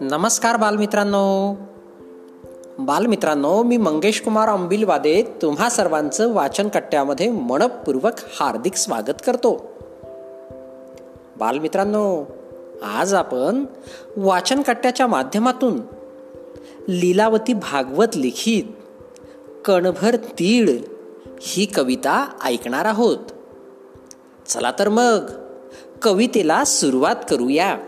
नमस्कार बालमित्रांनो. बालमित्रांनो मी मंगेश कुमार अंबिलवादे तुम्हा सर्वांचं वाचन कट्ट्यामध्ये मनपूर्वक हार्दिक स्वागत करतो. बालमित्रांनो आज आपण वाचन कट्ट्याच्या माध्यमातून लीलावती भागवत लिखित कणभर तीळ ही कविता ऐकणार आहोत. चला तर मग. कवितेला सुरुवात करूया.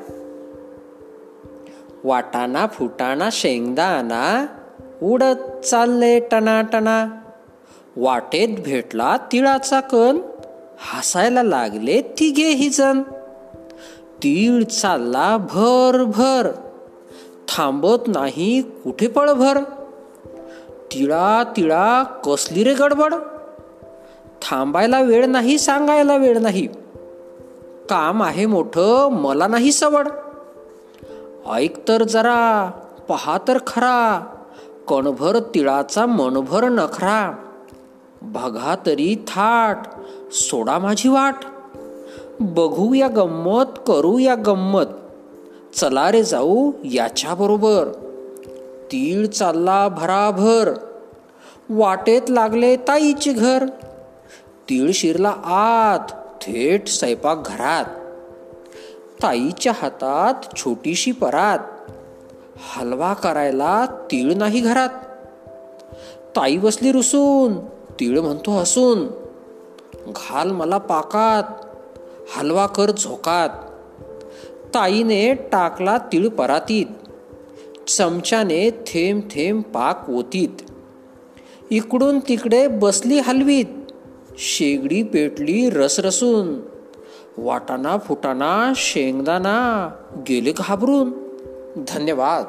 वाटाणा फुटाणा शेंगदाना उडत चालले टणाटणा वाटेत भेटला तिळाचा कण हसायला लागले तिघेही जण. तीळ चालला भर भर थांबत नाही कुठे पळभर. तिळा तिळा कसली रे गडबड? थांबायला वेळ नाही सांगायला वेळ नाही. काम आहे मोठं मला नाही सवड. ऐक तर जरा पहा तर खरा. कणभर तिळाचा मनभर नखरा. बघा तरी थाट सोडा माझी वाट. बघू या गंमत करू या गंमत. चला रे जाऊ याच्याबरोबर. तीळ चालला भराभर. वाटेत लागले ताईचे घर. तीळ शिरला आत थेट स्वयंपाक घरात ताईच्या हातात छोटीशी परात. हलवा करायला तीळ नाही घरात. ताई बसली रुसून तीळ म्हणतो हसून. घाल मला पाकात हलवा कर झोकात. ताईने टाकला तीळ परातीत. चमच्याने थेंब थेंब पाक ओतीत. इकडून तिकडे बसली हलवीत. शेगडी पेटली रसरसून. वाटाणा फुटाणा शेंगदाना गेले घाबरून. धन्यवाद.